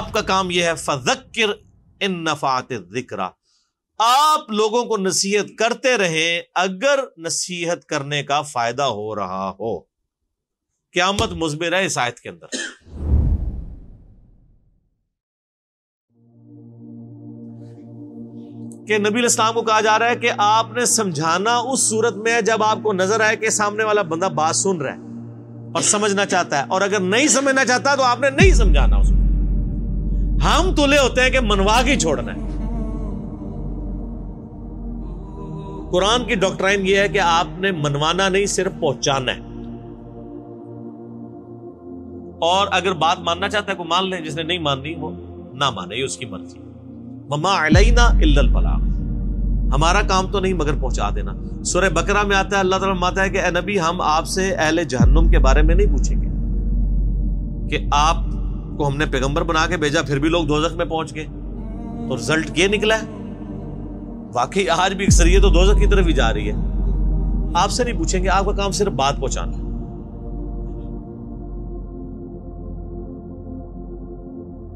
آپ کا کام یہ ہے فذکر ان نفات ذکر آپ لوگوں کو نصیحت کرتے رہیں اگر نصیحت کرنے کا فائدہ ہو رہا ہو۔ قیامت مزبر ہے اس آیت کے اندر۔ کہ نبی اسلام کو کہا جا رہا ہے کہ آپ نے سمجھانا اس صورت میں ہے جب آپ کو نظر آئے کہ سامنے والا بندہ بات سن رہا ہے اور سمجھنا چاہتا ہے۔ اور اگر نہیں سمجھنا چاہتا تو آپ نے نہیں سمجھانا اس کو ہم تلے ہوتے ہیں کہ منوا کے چھوڑنا ہے۔ قرآن کی ڈاکٹرائن یہ ہے کہ آپ نے منوانا نہیں، صرف پہنچانا ہے۔ اور اگر بات ماننا چاہتا ہے کو مان لیں جس نے نہیں ماننی وہ نہ مانے، یہ اس کی مرضی مما علینا البلا ہمارا کام تو نہیں مگر پہنچا دینا۔ سورہ بکرا میں آتا ہے، اللہ تعالیٰ ماتا ہے کہ اے نبی، ہم آپ سے اہل جہنم کے بارے میں نہیں پوچھیں گے کہ آپ کو ہم نے پیغمبر بنا کے بھیجا، پھر بھی لوگ دوزخ میں پہنچ گئے۔ تو رزلٹ یہ نکلا ہے، واقعی آج بھی اکثریت تو دوزخ کی طرف ہی جا رہی ہے۔ آپ سے نہیں پوچھیں گے، آپ کا کام صرف بات پہنچانا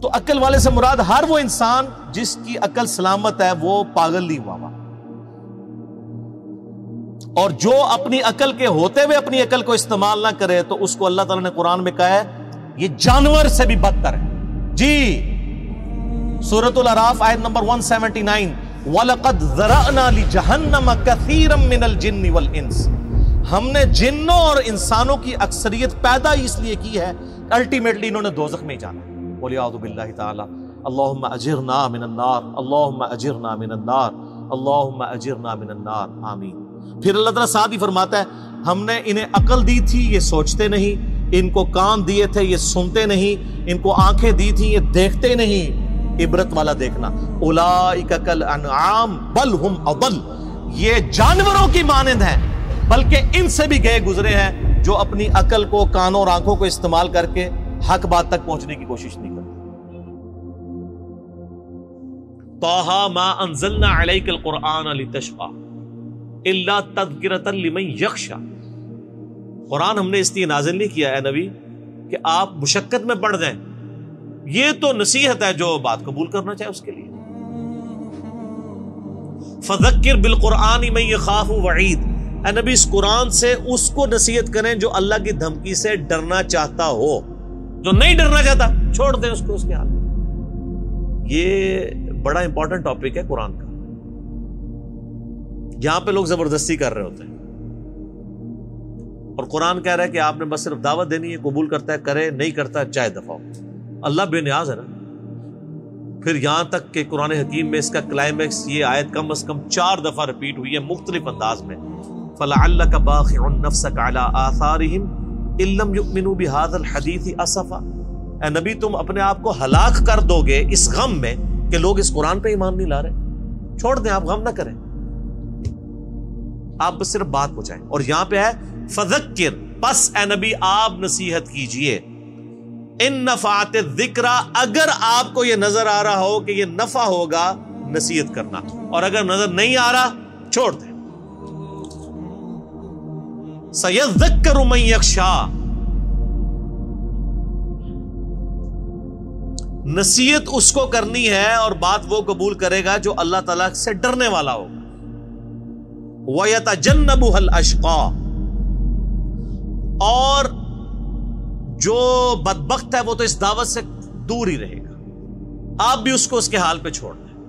تو عقل والے سے مراد ہر وہ انسان جس کی عقل سلامت ہے، وہ پاگل نہیں ہوا۔ اور جو اپنی عقل کے ہوتے ہوئے اپنی عقل کو استعمال نہ کرے، تو اس کو اللہ تعالیٰ نے قرآن میں کہا ہے یہ جانور سے بھی بدتر ہے۔ جی سورت العراف آیت نمبر 179 وَلَقَدْ ذَرَأْنَا لِجَهَنَّمَ كَثِيرًا مِنَ الْجِنِّ وَالْإِنسِ۔ ہم نے جنوں اور انسانوں کی اکثریت پیدا اس لیے کی ہے الٹیمیٹلی انہوں نے دوزخ میں جانا۔ ہے بولی ولیعوذ باللہ تعالی اللہم اجرنا من النار۔ اللہم اجرنا من النار۔ اللہم اجرنا من النار۔ آمین۔ پھر اللہ تعالیٰ ساتھ ہی فرماتا ہے، ہم نے انہیں عقل دی تھی، یہ سوچتے نہیں۔ ان کو کان دیے تھے، یہ سنتے نہیں، ان کو آنکھیں دی تھی یہ دیکھتے نہیں۔ عبرت والا دیکھنا۔ اولائک کل انعام بل ہم اضل۔ یہ جانوروں کی مانند ہیں، بلکہ ان سے بھی گئے گزرے ہیں، جو اپنی عقل کو، کانوں اور آنکھوں کو استعمال کر کے حق بات تک پہنچنے کی کوشش نہیں کرتے۔ طه ما انزلنا عليك القرآن لتشقى الا تذکرتا لمن یخشا قرآن ہم نے اس لیے نازل نہیں کیا ہے نبی، کہ آپ مشقت میں پڑھ دیں یہ تو نصیحت ہے جو بات قبول کرنا چاہے اس کے لیے۔ فذکر بالقرآن من یخاف وعید۔ اے نبی، اس قرآن سے اس کو نصیحت کریں جو اللہ کی دھمکی سے ڈرنا چاہتا ہو۔ جو نہیں ڈرنا چاہتا، چھوڑ دیں اس کو اس کے حال یہ بڑا امپورٹنٹ ٹاپک ہے قرآن کا۔ یہاں پہ لوگ زبردستی کر رہے ہوتے ہیں۔ اور قرآن کہہ رہا ہے کہ آپ نے بس صرف دعوت دینی ہے، قبول کرتا ہے، کرے، نہیں کرتا، چاہے دفاع اللہ بے نیاز ہے نا۔ پھر یہاں تک کہ قرآن حکیم میں اس کا کلائمیکس یہ آیت کم از کم چار دفعہ ریپیٹ ہوئی ہے مختلف انداز میں۔ فلا اللہ کا باخ نفس علم یؤمنوا بهذا الحدیث اسفا اے نبی، تم اپنے آپ کو ہلاک کر دو گے اس غم میں کہ لوگ اس قرآن پہ ایمان نہیں لا رہے۔ چھوڑ دیں، آپ غم نہ کریں۔ آپ بس صرف بات پہنچائیں اور یہاں پہ ہے، فذکر، پس اے نبی، آپ نصیحت کیجیے۔ ان نفعات ذکر اگر آپ کو یہ نظر آ رہا ہو کہ یہ نفع ہوگا، نصیحت کرنا۔ اور اگر نظر نہیں آ رہا، چھوڑ دیں۔ سید ذکر من یکشا نصیحت اس کو کرنی ہے اور بات وہ قبول کرے گا جو اللہ تعالی سے ڈرنے والا ہوگا ہو جنب حل اور جو بدبخت ہے وہ تو اس دعوت سے دور ہی رہے گا۔ آپ بھی اس کو اس کے حال پہ چھوڑ دیں۔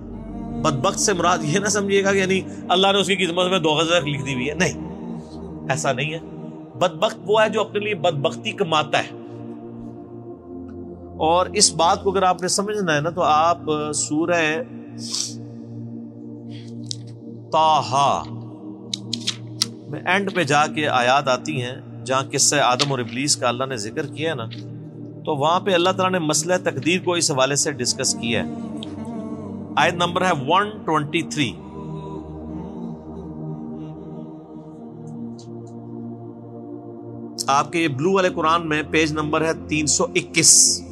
بدبخت سے مراد یہ نہ سمجھیے گا کہ یعنی اللہ نے اس کی قسمت میں دو غزل لکھ دی ہوئی ہے۔ نہیں، ایسا نہیں ہے۔ بدبخت وہ ہے جو اپنے لیے بدبختی کماتا ہے۔ اور اس بات کو اگر آپ نے سمجھنا ہے نا تو آپ سورہ تاہا میں اینڈ پہ جا کے آیات آتی ہیں جہاں قصہ آدم اور ابلیس کا اللہ نے ذکر کیا ہے نا، تو وہاں پہ اللہ تعالیٰ نے مسئلہ تقدیر کو اس حوالے سے ڈسکس کیا ہے۔ آیت نمبر ہے ون ٹوینٹی تھری آپ کے یہ بلو والے قرآن میں پیج نمبر ہے تین سو اکیس۔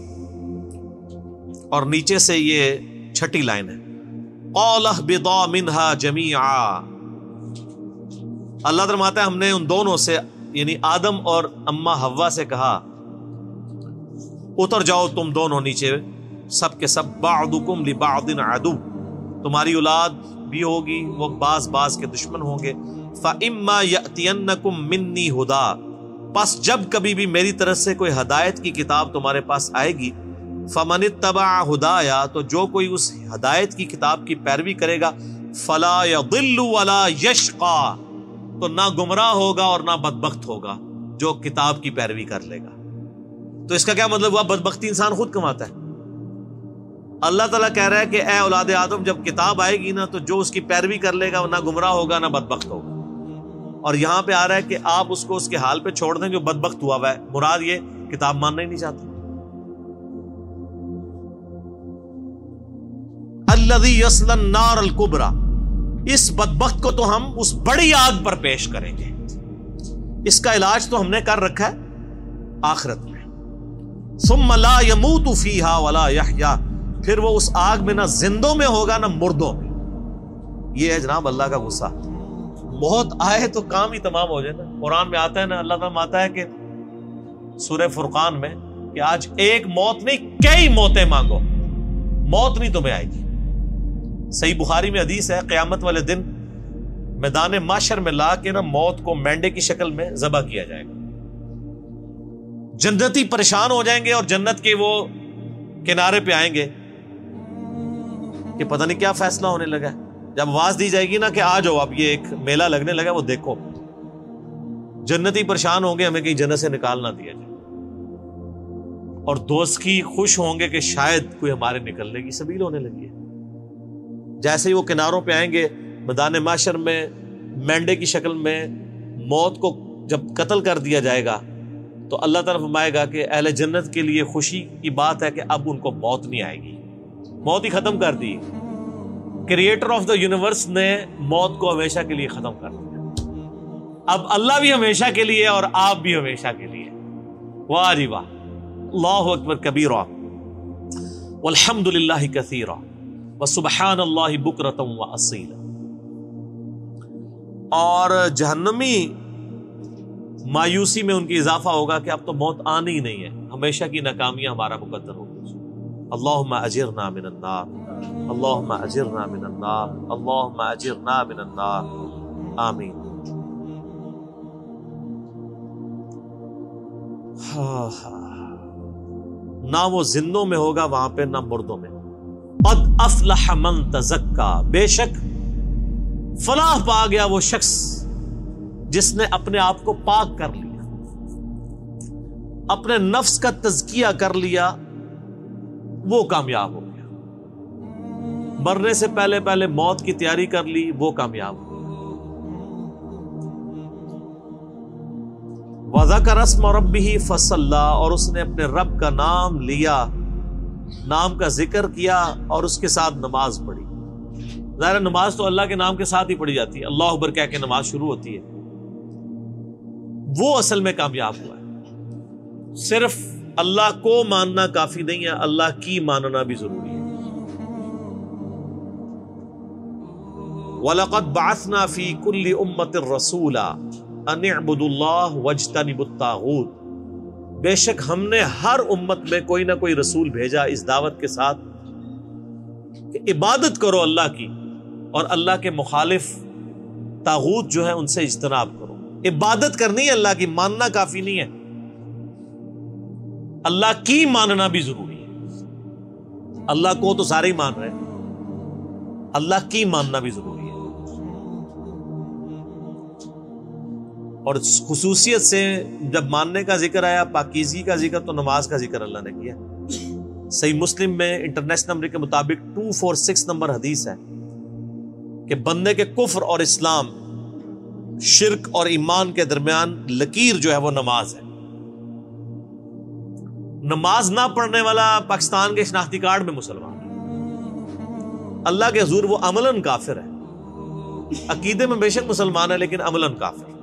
اور نیچے سے یہ چھٹی لائن ہے۔ منہا جمی اللہ درماتا ہے، ہم نے ان دونوں سے یعنی آدم اور اما ہوا سے کہا، اتر جاؤ تم دونوں نیچے، سب کے سب، بعضکم لبعض عدو۔ تمہاری اولاد بھی ہوگی، وہ بعض بعض کے دشمن ہوں گے۔ فَإِمَّا يَأْتِيَنَّكُم مِّنِّي هُدَى پس جب کبھی بھی میری طرف سے کوئی ہدایت کی کتاب تمہارے پاس آئے گی، فمن اتبع ہدایا تو جو کوئی اس ہدایت کی کتاب کی پیروی کرے گا، فلا يضل ولا یشقا تو نہ گمراہ ہوگا اور نہ بدبخت ہوگا، جو کتاب کی پیروی کر لے گا۔ تو اس کا کیا مطلب ہوا؟ بدبختی انسان خود کماتا ہے۔ اللہ تعالیٰ کہہ رہا ہے کہ اے اولاد آدم، جب کتاب آئے گی نا، تو جو اس کی پیروی کر لے گا، وہ نہ گمراہ ہوگا، نہ بدبخت ہوگا۔ اور یہاں پہ آ رہا ہے کہ آپ اس کو اس کے حال پہ چھوڑ دیں، جو بدبخت ہوا ہوا ہے۔ مراد یہ، کتاب ماننا ہی نہیں چاہتا۔ الذي يصل النار الكبرى اس بدبخت کو تو ہم اس بڑی آگ پر پیش کریں گے۔ اس کا علاج تو ہم نے کر رکھا ہے آخرت میں۔ ثم لا يموت فيها ولا يحيى پھر وہ اس آگ میں نہ زندوں میں ہوگا نہ مردوں میں۔ یہ ہے جناب اللہ کا غصہ۔ بہت آئے تو کام ہی تمام ہو جائے نا۔ قرآن میں آتا ہے نا، اللہ تعالیٰ آتا ہے کہ سورہ فرقان میں کہ آج ایک موت نہیں، کئی موتیں مانگو۔ موت نہیں تمہیں آئے گی۔ صحیح بخاری میں حدیث ہے، قیامت والے دن میدان معاشر میں لا کے نا موت کو مینڈے کی شکل میں ذبح کیا جائے گا۔ جنتی پریشان ہو جائیں گے اور جنت کے وہ کنارے پہ آئیں گے۔ کہ پتہ نہیں کیا فیصلہ ہونے لگا ہے۔ جب آواز دی جائے گی نا کہ آ جاؤ، اب یہ ایک میلہ لگنے لگا وہ دیکھو۔ جنتی پریشان ہوں گے، ہمیں کہیں جنت سے نکال نہ دیا جائے۔ اور دوست کی خوش ہوں گے کہ شاید کوئی ہمارے نکلنے کی سبیل ہونے لگی ہے۔ جیسے ہی وہ کناروں پہ آئیں گے، میدان معاشر میں، مینڈے کی شکل میں موت کو جب قتل کر دیا جائے گا، تو اللہ تعالیٰ فرمائے گا کہ اہل جنت کے لیے خوشی کی بات ہے کہ اب ان کو موت نہیں آئے گی۔ موت ہی ختم کر دی۔ کریٹر آف دا یونیورس نے موت کو ہمیشہ کے لیے ختم کر دیا۔ اب اللہ بھی ہمیشہ کے لیے اور آپ بھی ہمیشہ کے لیے۔ واہ جی واہ۔ اللہ اکبر کبیر الحمد للہ کثیر و سبحان اللہ بکرتم و اصیل اور جہنمی مایوسی میں ان کی اضافہ ہوگا کہ اب تو موت آنی ہی نہیں ہے، ہمیشہ کی ناکامیاں ہمارا مقدر ہوگی اللہ اجرنا من النار اللہ اجرنا من النار اللہ اجرنا من النار۔ آمین۔ ہاں،, ہاں ہاں۔ نہ وہ زندوں میں ہوگا، وہاں پہ نہ مردوں میں۔ قد افلح من تزکا۔ بے شک فلاح پا گیا وہ شخص جس نے اپنے آپ کو پاک کر لیا، اپنے نفس کا تزکیہ کر لیا، وہ کامیاب ہو گیا۔ مرنے سے پہلے پہلے موت کی تیاری کر لی، وہ کامیاب ہو گیا۔ وضا کا رسم اور رب ہی فصل اور اس نے اپنے رب کا نام لیا۔ نام کا ذکر کیا اور اس کے ساتھ نماز پڑھی۔ ظاہر نماز تو اللہ کے نام کے ساتھ ہی پڑھی جاتی ہے۔ اللہ اکبر کہہ کے نماز شروع ہوتی ہے۔ وہ اصل میں کامیاب ہوا ہے۔ صرف اللہ کو ماننا کافی نہیں ہے، اللہ کی ماننا بھی ضروری ہے۔ وَلَقَدْ بَعَثْنَا فِي كُلِّ أُمَّةٍ رَسُولًا أَنِ اعْبُدُوا اللَّهِ وَاجْتَنِبُوا الطَّاغُوتَ۔ بے شک ہم نے ہر امت میں کوئی نہ کوئی رسول بھیجا اس دعوت کے ساتھ کہ عبادت کرو اللہ کی اور اللہ کے مخالف تاغوت جو ہے ان سے اجتناب کرو۔ عبادت کرنی ہے اللہ کی، ماننا کافی نہیں ہے۔ اللہ کی ماننا بھی ضروری ہے۔ اللہ کو تو سارے ہی مان رہے ہیں۔ اللہ کی ماننا بھی ضروری ہے۔ اور خصوصیت سے جب ماننے کا ذکر آیا پاکیزی کا ذکر، تو نماز کا ذکر اللہ نے کیا۔ صحیح مسلم میں انٹرنیشنل نمبر کے مطابق ٹو فور سکس نمبر حدیث ہے کہ بندے کے کفر اور اسلام، شرک اور ایمان کے درمیان لکیر جو ہے وہ نماز ہے۔ نماز نہ پڑھنے والا پاکستان کے شناختی کارڈ میں مسلمان اللہ کے حضور وہ املاً کافر ہے۔ عقیدے میں بے شک مسلمان ہے، لیکن املاً کافر